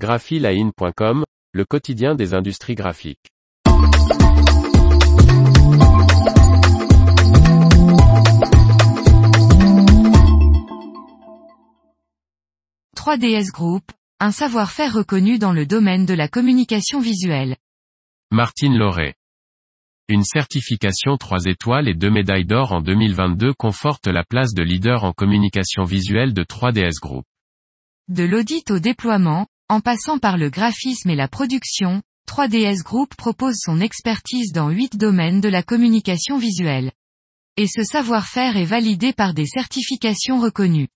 graphiline.com, le quotidien des industries graphiques. « 3DS Group, un savoir-faire reconnu dans le domaine de la communication visuelle. Martine Lauré. Une certification 3 étoiles et 2 médailles d'or en 2022 conforte la place de leader en communication visuelle de 3DS Group. De l'audit au déploiement, en passant par le graphisme et la production, 3DS Group propose son expertise dans 8 domaines de la communication visuelle. Et ce savoir-faire est validé par des certifications reconnues.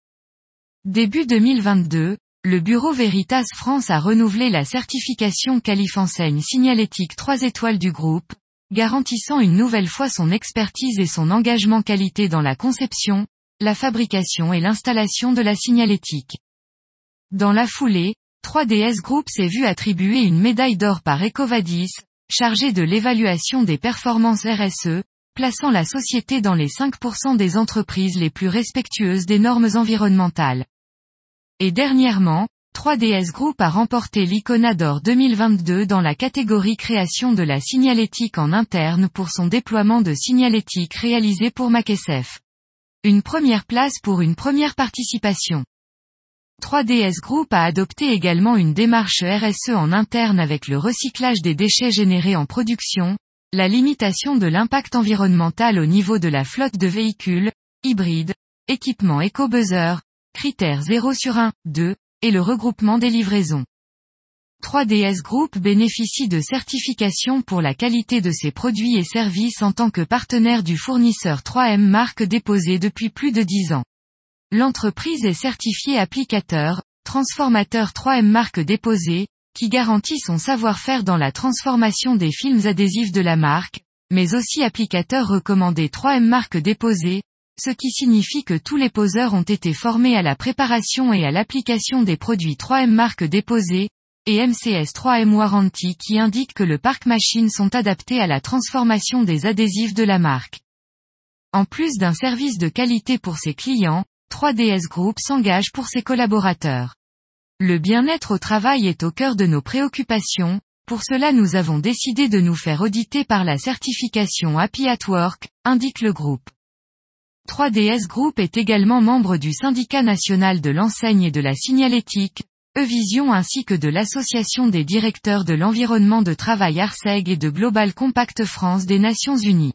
Début 2022, le bureau Veritas France a renouvelé la certification qualif-enseigne signalétique 3 étoiles du groupe, garantissant une nouvelle fois son expertise et son engagement qualité dans la conception, la fabrication et l'installation de la signalétique. Dans la foulée, 3DS Group s'est vu attribuer une médaille d'or par Ecovadis, chargée de l'évaluation des performances RSE, plaçant la société dans les 5% des entreprises les plus respectueuses des normes environnementales. Et dernièrement, 3DS Group a remporté l'Icona d'Or 2022 dans la catégorie création de la signalétique en interne pour son déploiement de signalétique réalisé pour MacSF. Une première place pour une première participation. 3DS Group a adopté également une démarche RSE en interne avec le recyclage des déchets générés en production, la limitation de l'impact environnemental au niveau de la flotte de véhicules, hybrides, équipements éco-buzzer, critères 0 sur 1, 2, et le regroupement des livraisons. 3DS Group bénéficie de certifications pour la qualité de ses produits et services en tant que partenaire du fournisseur 3M marque déposé depuis plus de 10 ans. L'entreprise est certifiée applicateur, transformateur 3M marque déposé, qui garantit son savoir-faire dans la transformation des films adhésifs de la marque, mais aussi applicateur recommandé 3M marque déposé, ce qui signifie que tous les poseurs ont été formés à la préparation et à l'application des produits 3M marque déposé, et MCS 3M Warranty qui indique que le parc machines sont adaptés à la transformation des adhésifs de la marque. En plus d'un service de qualité pour ses clients, 3DS Group s'engage pour ses collaborateurs. Le bien-être au travail est au cœur de nos préoccupations, pour cela nous avons décidé de nous faire auditer par la certification Happy at Work, indique le groupe. 3DS Group est également membre du syndicat national de l'enseigne et de la signalétique, Evision ainsi que de l'association des directeurs de l'environnement de travail ARSEG et de Global Compact France des Nations Unies.